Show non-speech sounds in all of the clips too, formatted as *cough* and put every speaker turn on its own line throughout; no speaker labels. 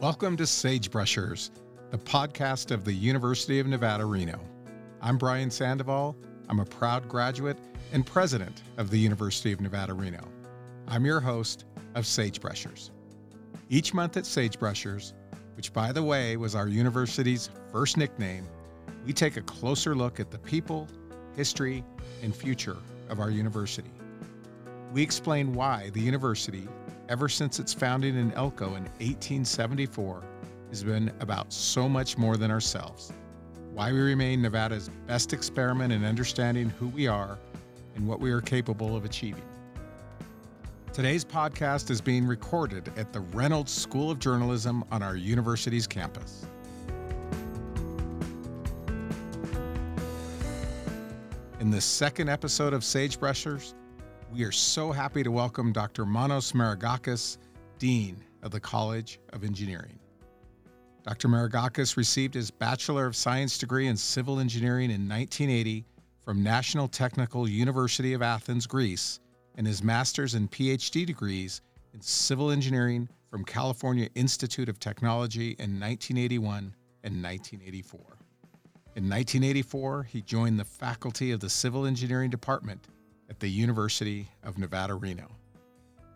Welcome to Sagebrushers, the podcast of the University of Nevada, Reno. I'm Brian Sandoval. I'm a proud graduate and president of the University of Nevada, Reno. I'm your host of Sagebrushers. Each month at Sagebrushers, which by the way was our university's first nickname, we take a closer look at the people, history, and future of our university. We explain why the university ever since its founding in Elko in 1874, has been about so much more than ourselves. Why we remain Nevada's best experiment in understanding who we are and what we are capable of achieving. Today's podcast is being recorded at the Reynolds School of Journalism on our university's campus. In the second episode of Sagebrushers, we are so happy to welcome Dr. Manos Maragakis, Dean of the College of Engineering. Dr. Maragakis received his Bachelor of Science degree in Civil Engineering in 1980 from National Technical University of Athens, Greece, and his master's and PhD degrees in Civil Engineering from California Institute of Technology in 1981 and 1984. In 1984, he joined the faculty of the Civil Engineering Department at the University of Nevada, Reno.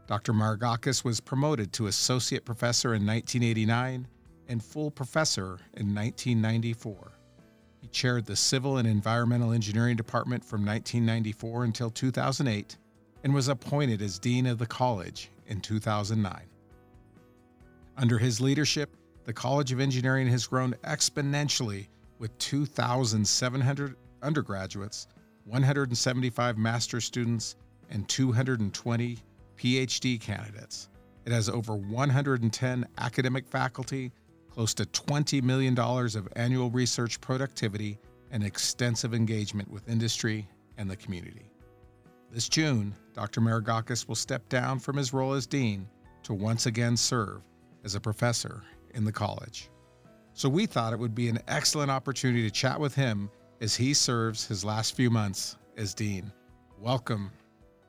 Dr. Maragakis was promoted to associate professor in 1989 and full professor in 1994. He chaired the Civil and Environmental Engineering Department from 1994 until 2008 and was appointed as Dean of the College in 2009. Under his leadership, the College of Engineering has grown exponentially with 2,700 undergraduates 175 master's students, and 220 PhD candidates. It has over 110 academic faculty, close to $20 million of annual research productivity, and extensive engagement with industry and the community. This June, Dr. Maragakis will step down from his role as dean to once again serve as a professor in the college. So we thought it would be an excellent opportunity to chat with him as he serves his last few months as Dean. Welcome,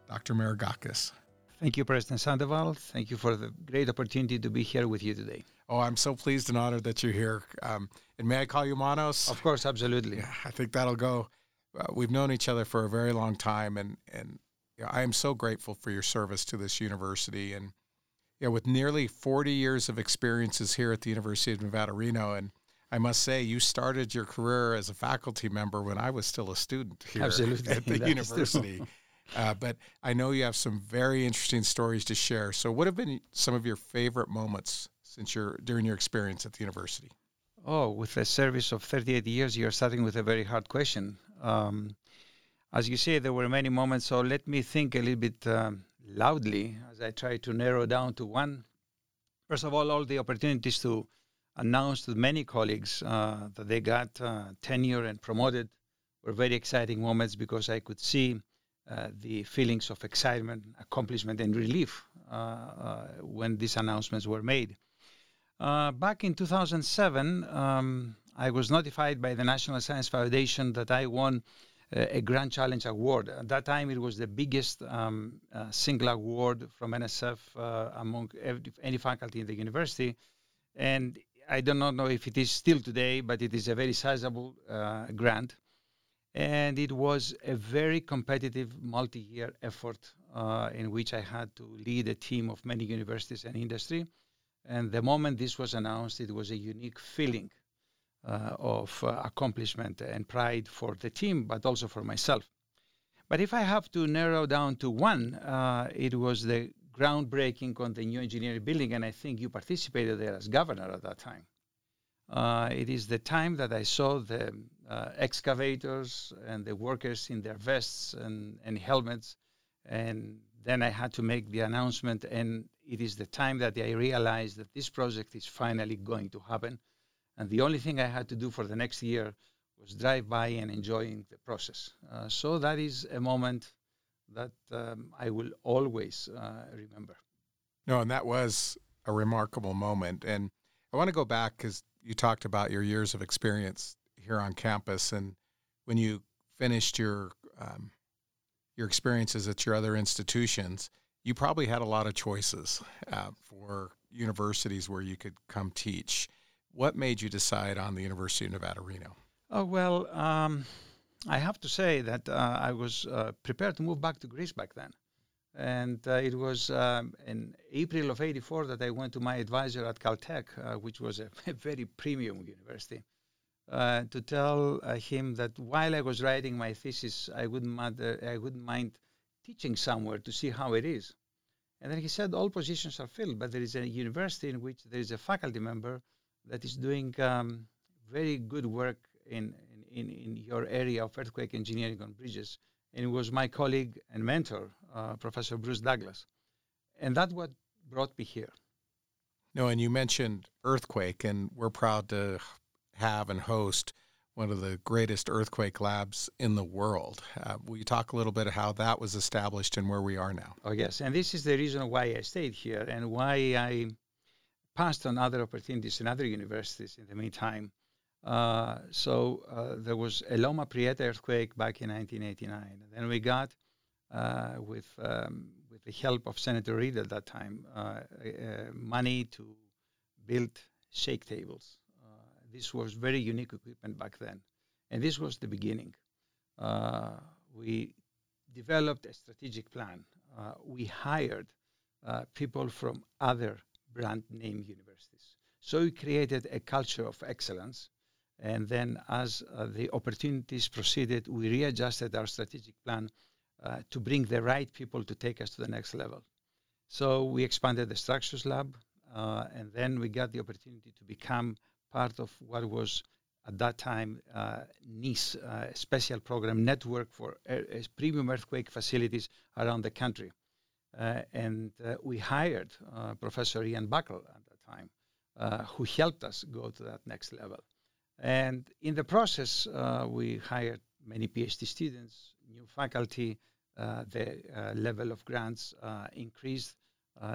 Dr. Maragakis.
Thank you, President Sandoval. Thank you for the great opportunity to be here with you today.
Oh, I'm so pleased and honored that you're here. Um, and may I call you Manos?
Of course, absolutely.
Yeah, I think that'll go. Uh, we've known each other for a very long time, and and you know, I am so grateful for your service to this university. And you know, with nearly 40 years of experiences here at the University of Nevada, Reno, and I must say, you started your career as a faculty member when I was still a student here
Absolutely.
at the *laughs* university. Uh, but I know you have some very interesting stories to share. So, what have been some of your favorite moments since your during your experience at the university?
Oh, with a service of 38 years, you're starting with a very hard question. Um, as you say, there were many moments. So let me think a little bit um, loudly as I try to narrow down to one. First of all, all the opportunities to announced to many colleagues uh, that they got uh, tenure and promoted were very exciting moments because I could see uh, the feelings of excitement, accomplishment, and relief uh, uh, when these announcements were made. Uh, back in 2007, um, I was notified by the National Science Foundation that I won a Grand Challenge Award. At that time, it was the biggest um, single award from NSF among every, any faculty in the university and I do not know if it is still today, but it is a very sizable uh, grant. And it was a very competitive multi year effort uh, in which I had to lead a team of many universities and industry. And the moment this was announced, it was a unique feeling uh, of uh, accomplishment and pride for the team, but also for myself. But if I have to narrow down to one, uh, it was the groundbreaking on the new engineering building, and I think you participated there as governor at that time. Uh, it is the time that I saw the uh, excavators and the workers in their vests and, and helmets, and then I had to make the announcement, and it is the time that I realized that this project is finally going to happen. And the only thing I had to do for the next year was drive by and enjoying the process. Uh, so that is a moment that um, I will always uh, remember.
No, and that was a remarkable moment. And I want to go back because you talked about your years of experience here on campus, and when you finished your um, your experiences at your other institutions, you probably had a lot of choices uh, for universities where you could come teach. What made you decide on the University of Nevada, Reno?
Oh, well, um, I have to say that uh, I was uh, prepared to move back to Greece back then. And uh, it was um, in April of 84 that I went to my advisor at Caltech, uh, which was a, *laughs* very premium university, uh, to tell uh, him that while I was writing my thesis, I wouldn't, matter, I wouldn't mind teaching somewhere to see how it is. And then he said, all positions are filled, but there is a university in which there is a faculty member that is doing um, very good work in, in, in your area of earthquake engineering on bridges. And it was my colleague and mentor, uh, Professor Bruce Douglas. And that's what brought me here.
No, and you mentioned earthquake, and we're proud to have and host one of the greatest earthquake labs in the world. Uh, will you talk a little bit of how that was established and where we are now?
Oh, yes. And this is the reason why I stayed here and why I passed on other opportunities in other universities in the meantime. Uh, so uh, there was a Loma Prieta earthquake back in 1989. And then we got, uh, with, um, with the help of Senator Reid at that time, uh, uh, money to build shake tables. this was very unique equipment back then. And this was the beginning. we developed a strategic plan. we hired people from other brand name universities. So we created a culture of excellence and then, as uh, the opportunities proceeded, we readjusted our strategic plan uh, to bring the right people to take us to the next level. So we expanded the structures lab, uh, and then we got the opportunity to become part of what was at that time uh, NEES, uh, special program network for premium earthquake facilities around the country. Uh, and we hired Professor Ian Buckle at that time, who helped us go to that next level. And in the process, uh, we hired many PhD students, new faculty. Uh, the uh, level of grants increased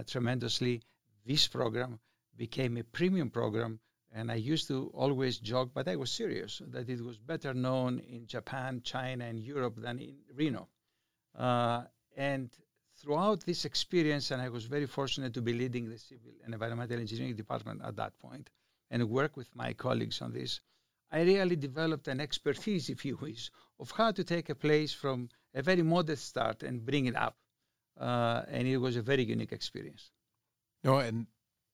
tremendously. This program became a premium program, and I used to always joke, but I was serious, that it was better known in Japan, China, and Europe than in Reno. Uh, and throughout this experience, and I was very fortunate to be leading the civil and environmental engineering department at that point, and work with my colleagues on this, I really developed an expertise, if you wish, of how to take a place from a very modest start and bring it up. Uh, and it was a very unique experience.
No, and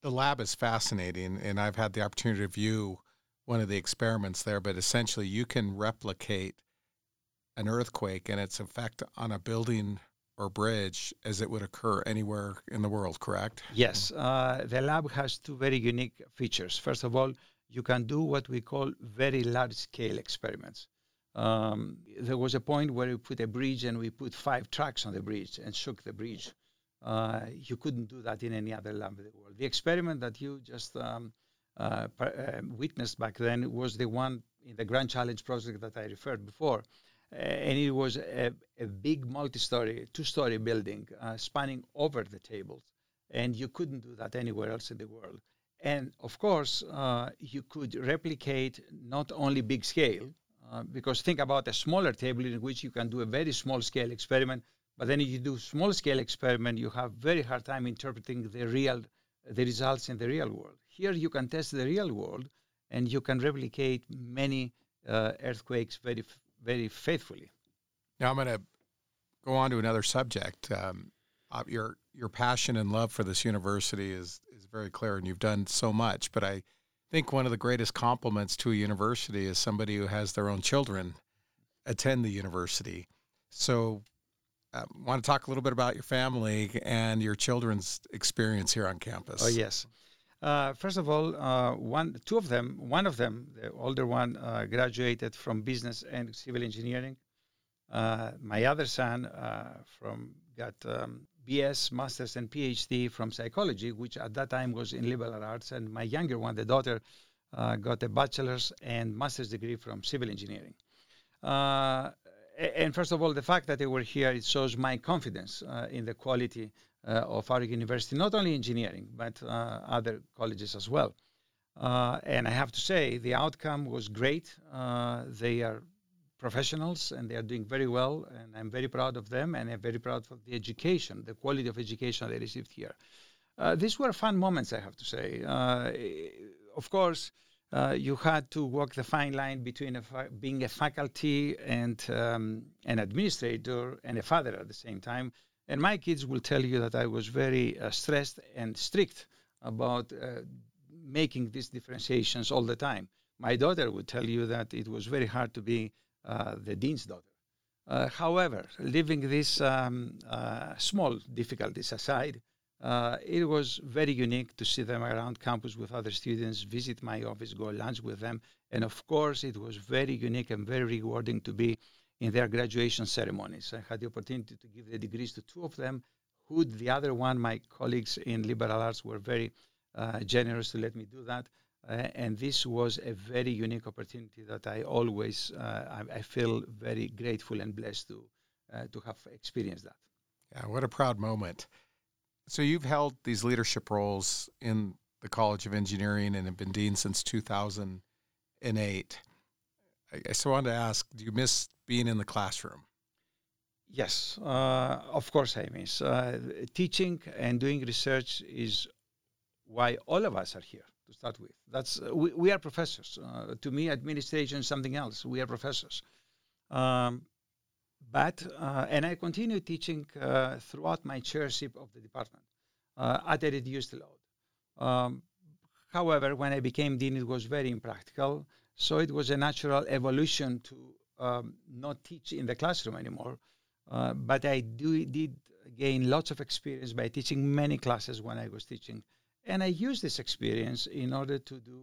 the lab is fascinating, and I've had the opportunity to view one of the experiments there. But essentially, you can replicate an earthquake and its effect on a building or bridge as it would occur anywhere in the world, correct?
Yes. Uh, the lab has two very unique features. First of all, you can do what we call very large scale experiments. Um, there was a point where we put a bridge and we put five trucks on the bridge and shook the bridge. Uh, you couldn't do that in any other lab in the world. The experiment that you just um, uh, uh, witnessed back then was the one in the Grand Challenge project that I referred before. Uh, and it was a, a big multi-story, two-story building uh, spanning over the tables, and you couldn't do that anywhere else in the world. And of course, uh, you could replicate not only big scale, uh, because think about a smaller table in which you can do a very small scale experiment, but then if you do small scale experiment, you have very hard time interpreting the real, the results in the real world. Here you can test the real world, and you can replicate many uh, earthquakes very very faithfully.
Now I'm going to go on to another subject. Um, uh, your your passion and love for this university is is very clear, and you've done so much. But I think one of the greatest compliments to a university is somebody who has their own children attend the university. So, I uh, want to talk a little bit about your family and your children's experience here on campus.
Oh yes. Uh, first of all, uh, one, two of them, one of them, the older one, uh, graduated from business and civil engineering. Uh, my other son uh, from got um, BS, masters, and PhD from psychology, which at that time was in liberal arts, and my younger one, the daughter, got a bachelor's and master's degree from civil engineering and first of all, the fact that they were here it shows my confidence uh, in the quality uh, of our university, not only engineering, but uh, other colleges as well. Uh, and I have to say, the outcome was great. they are professionals and they are doing very well, and I'm very proud of them, and I'm very proud of the education, the quality of education they received here. Uh, these were fun moments, I have to say. Uh, of course, uh, you had to walk the fine line between a fa- being a faculty and um, an administrator and a father at the same time. And my kids will tell you that I was very uh, stressed and strict about uh, making these differentiations all the time. My daughter would tell you that it was very hard to be the dean's daughter. Uh, however, leaving these um, uh, small difficulties aside, uh, it was very unique to see them around campus with other students, visit my office, go lunch with them. And of course, it was very unique and very rewarding to be in their graduation ceremonies. I had the opportunity to give the degrees to two of them. Who the other one, my colleagues in liberal arts were very uh, generous to let me do that. Uh, and this was a very unique opportunity that I always uh, I, I, feel very grateful and blessed to uh, to have experienced that.
Yeah, what a proud moment. So you've held these leadership roles in the College of Engineering and have been dean since 2008. I, I so wanted to ask, do you miss being in the classroom?
Yes, uh, of course I miss. Uh, teaching and doing research is why all of us are here to start with. That's uh, we, we, are professors. Uh, to me, administration is something else. We are professors. Um, but uh, and I continue teaching uh, throughout my chairship of the department uh, at a reduced load. Um, however, when I became dean, it was very impractical. So it was a natural evolution to um, not teach in the classroom anymore. Uh, but I do, did gain lots of experience by teaching many classes when I was teaching and I use this experience in order to do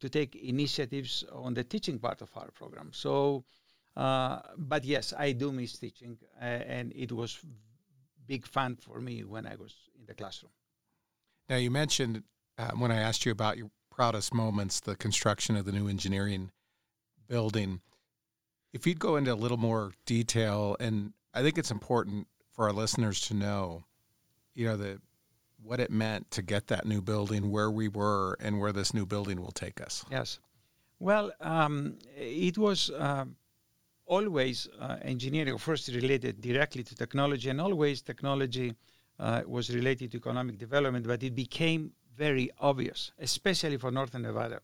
to take initiatives on the teaching part of our program. So, uh, but yes, I do miss teaching, uh, and it was big fun for me when I was in the classroom.
Now, you mentioned uh, when I asked you about your proudest moments, the construction of the new engineering building. If you'd go into a little more detail, and I think it's important for our listeners to know, you know, the what it meant to get that new building, where we were, and where this new building will take us.
Yes. Well, um, it was uh, always uh, engineering, first related directly to technology, and always technology uh, was related to economic development, but it became very obvious, especially for Northern Nevada.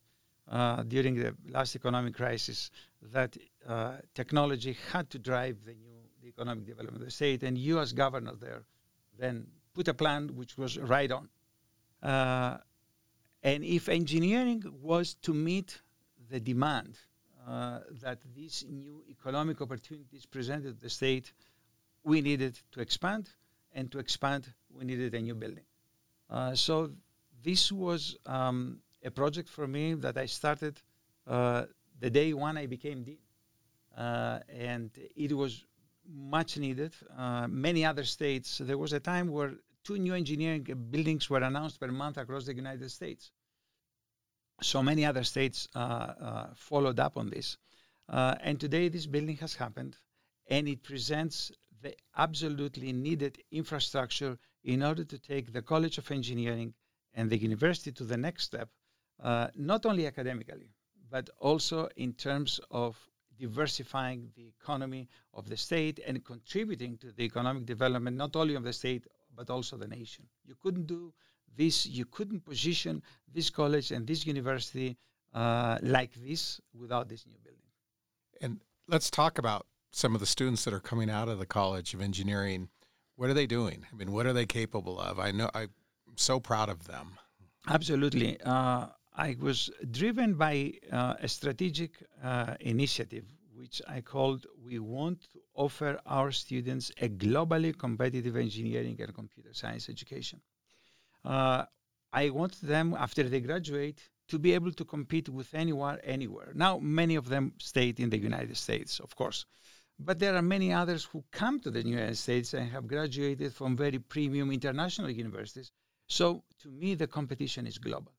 Uh, during the last economic crisis, that uh, technology had to drive the new economic development of the state, and you as governor there then put a plan which was right on. Uh, and if engineering was to meet the demand uh, that these new economic opportunities presented the state, we needed to expand, and to expand, we needed a new building. Uh, so this was um, a project for me that I started uh, the day one I became dean, uh, and it was much needed. Uh, many other states, there was a time where two new engineering buildings were announced per month across the United States. So many other states uh, uh, followed up on this. Uh, and today, this building has happened, and it presents the absolutely needed infrastructure in order to take the College of Engineering and the university to the next step, uh, not only academically, but also in terms of diversifying the economy of the state and contributing to the economic development not only of the state but also the nation. You couldn't do this, you couldn't position this college and this university uh, like this without this new building.
And let's talk about some of the students that are coming out of the College of Engineering. What are they doing? I mean, what are they capable of? I know I'm so proud of them.
Absolutely. Uh, I was driven by uh, a strategic uh, initiative which I called We Want to Offer Our Students a Globally Competitive Engineering and Computer Science Education. Uh, I want them, after they graduate, to be able to compete with anyone, anywhere. Now, many of them stayed in the United States, of course. But there are many others who come to the United States and have graduated from very premium international universities. So, to me, the competition is global.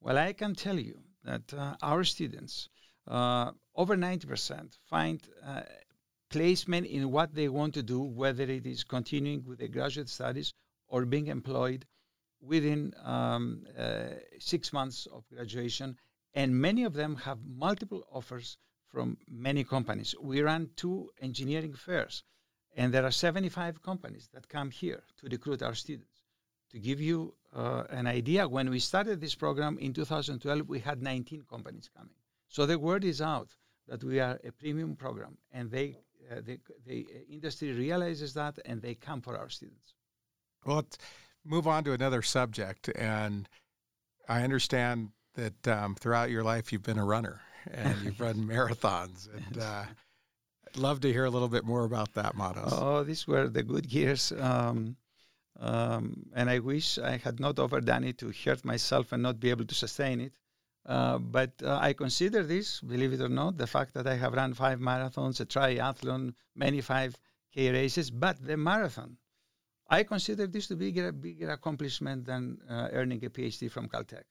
Well, I can tell you that uh, our students uh, over 90% find uh, placement in what they want to do, whether it is continuing with their graduate studies or being employed within um, uh, six months of graduation. And many of them have multiple offers from many companies. We run two engineering fairs, and there are 75 companies that come here to recruit our students. To give you uh, an idea, when we started this program in 2012, we had 19 companies coming. So the word is out that we are a premium program, and they, uh, the, the industry realizes that, and they come for our students.
Well, let's move on to another subject, and I understand that um, throughout your life you've been a runner and you've run *laughs* marathons, and uh, I'd love to hear a little bit more about that, Manos.
Oh, these were the good years. Um, um, and I wish I had not overdone it to hurt myself and not be able to sustain it. Uh, but uh, I consider this, believe it or not, the fact that I have run five marathons, a triathlon, many 5K races, but the marathon, I consider this to be a bigger accomplishment than uh, earning a PhD from Caltech.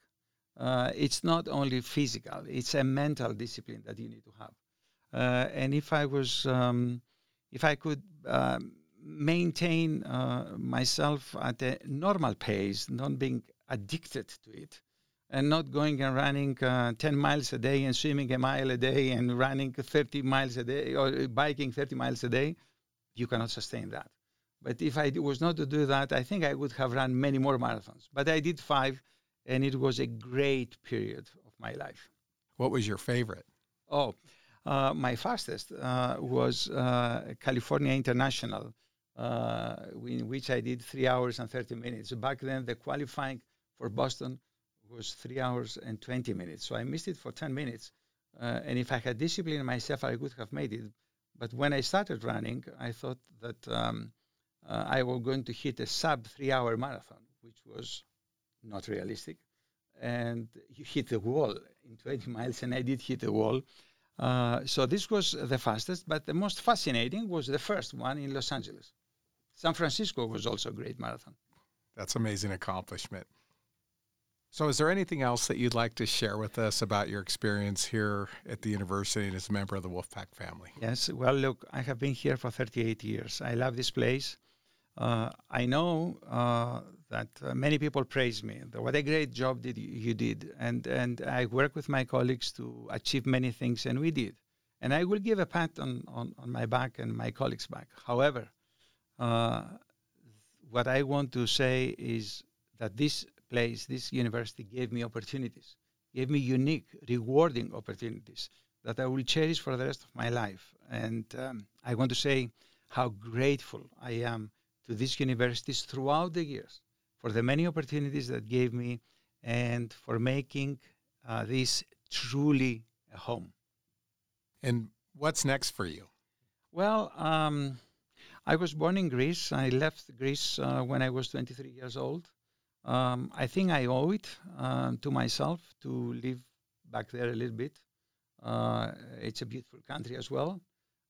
Uh, it's not only physical, it's a mental discipline that you need to have. Uh, and if I was, um, if I could um, maintain myself at a normal pace, not being addicted to it, and not going and running uh, 10 miles a day and swimming a mile a day and running 30 miles a day or biking 30 miles a day, you cannot sustain that. But if I was not to do that, I think I would have run many more marathons. But I did five, and it was a great period of my life.
What was your favorite?
Oh, uh, my fastest uh, was uh, California International uh, in which I did three hours and 30 minutes. Back then, the qualifying for Boston was three hours and 20 minutes. So I missed it for 10 minutes. Uh, and if I had disciplined myself, I would have made it. But when I started running, I thought that um, uh, I was going to hit a sub three hour marathon, which was not realistic. And you hit the wall in 20 miles, and I did hit the wall. Uh, so this was the fastest, but the most fascinating was the first one in Los Angeles. San Francisco was also a great marathon.
That's amazing accomplishment. So, is there anything else that you'd like to share with us about your experience here at the university and as a member of the Wolfpack family?
Yes. Well, look, I have been here for 38 years. I love this place. Uh, I know uh, that uh, many people praise me. What a great job did you, you did, and and I work with my colleagues to achieve many things, and we did. And I will give a pat on, on, on my back and my colleagues' back. However, uh, what I want to say is that this place, this university, gave me opportunities, gave me unique, rewarding opportunities that I will cherish for the rest of my life. And um, I want to say how grateful I am to these universities throughout the years for the many opportunities that gave me and for making uh, this truly a home.
And what's next for you?
Well, um, I was born in Greece. I left Greece uh, when I was 23 years old. Um, I think I owe it uh, to myself to live back there a little bit. Uh, it's a beautiful country as well.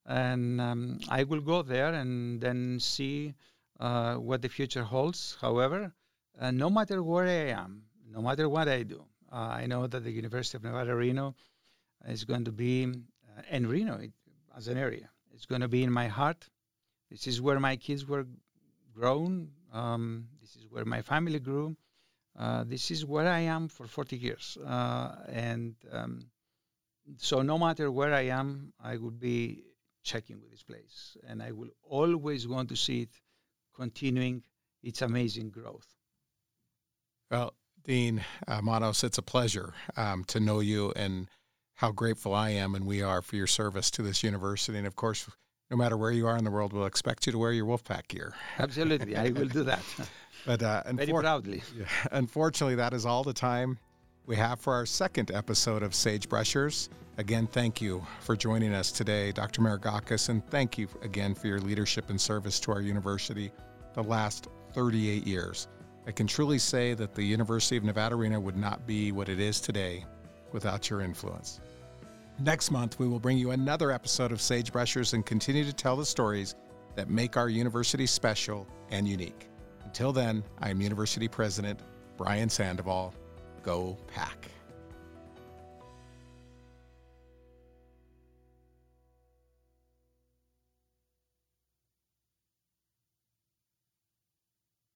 And um, I will go there and then see uh, what the future holds. However, uh, no matter where I am, no matter what I do, uh, I know that the University of Nevada, Reno is going to be, and Reno it, as an area, it's going to be in my heart this is where my kids were grown. Um, this is where my family grew. Uh, this is where I am for 40 years. Uh, and um, so, no matter where I am, I would be checking with this place. And I will always want to see it continuing its amazing growth.
Well, Dean uh, Manos, it's a pleasure um, to know you and how grateful I am and we are for your service to this university. And of course, no matter where you are in the world, we'll expect you to wear your Wolfpack gear. *laughs*
Absolutely, I will do that. *laughs*
but uh,
very proudly. *laughs*
Yeah, unfortunately, that is all the time we have for our second episode of Sagebrushers. Again, thank you for joining us today, Dr. Maragakis, and thank you again for your leadership and service to our university the last 38 years. I can truly say that the University of Nevada, Reno would not be what it is today without your influence. Next month, we will bring you another episode of Sagebrushers and continue to tell the stories that make our university special and unique. Until then, I am University President Brian Sandoval. Go Pack.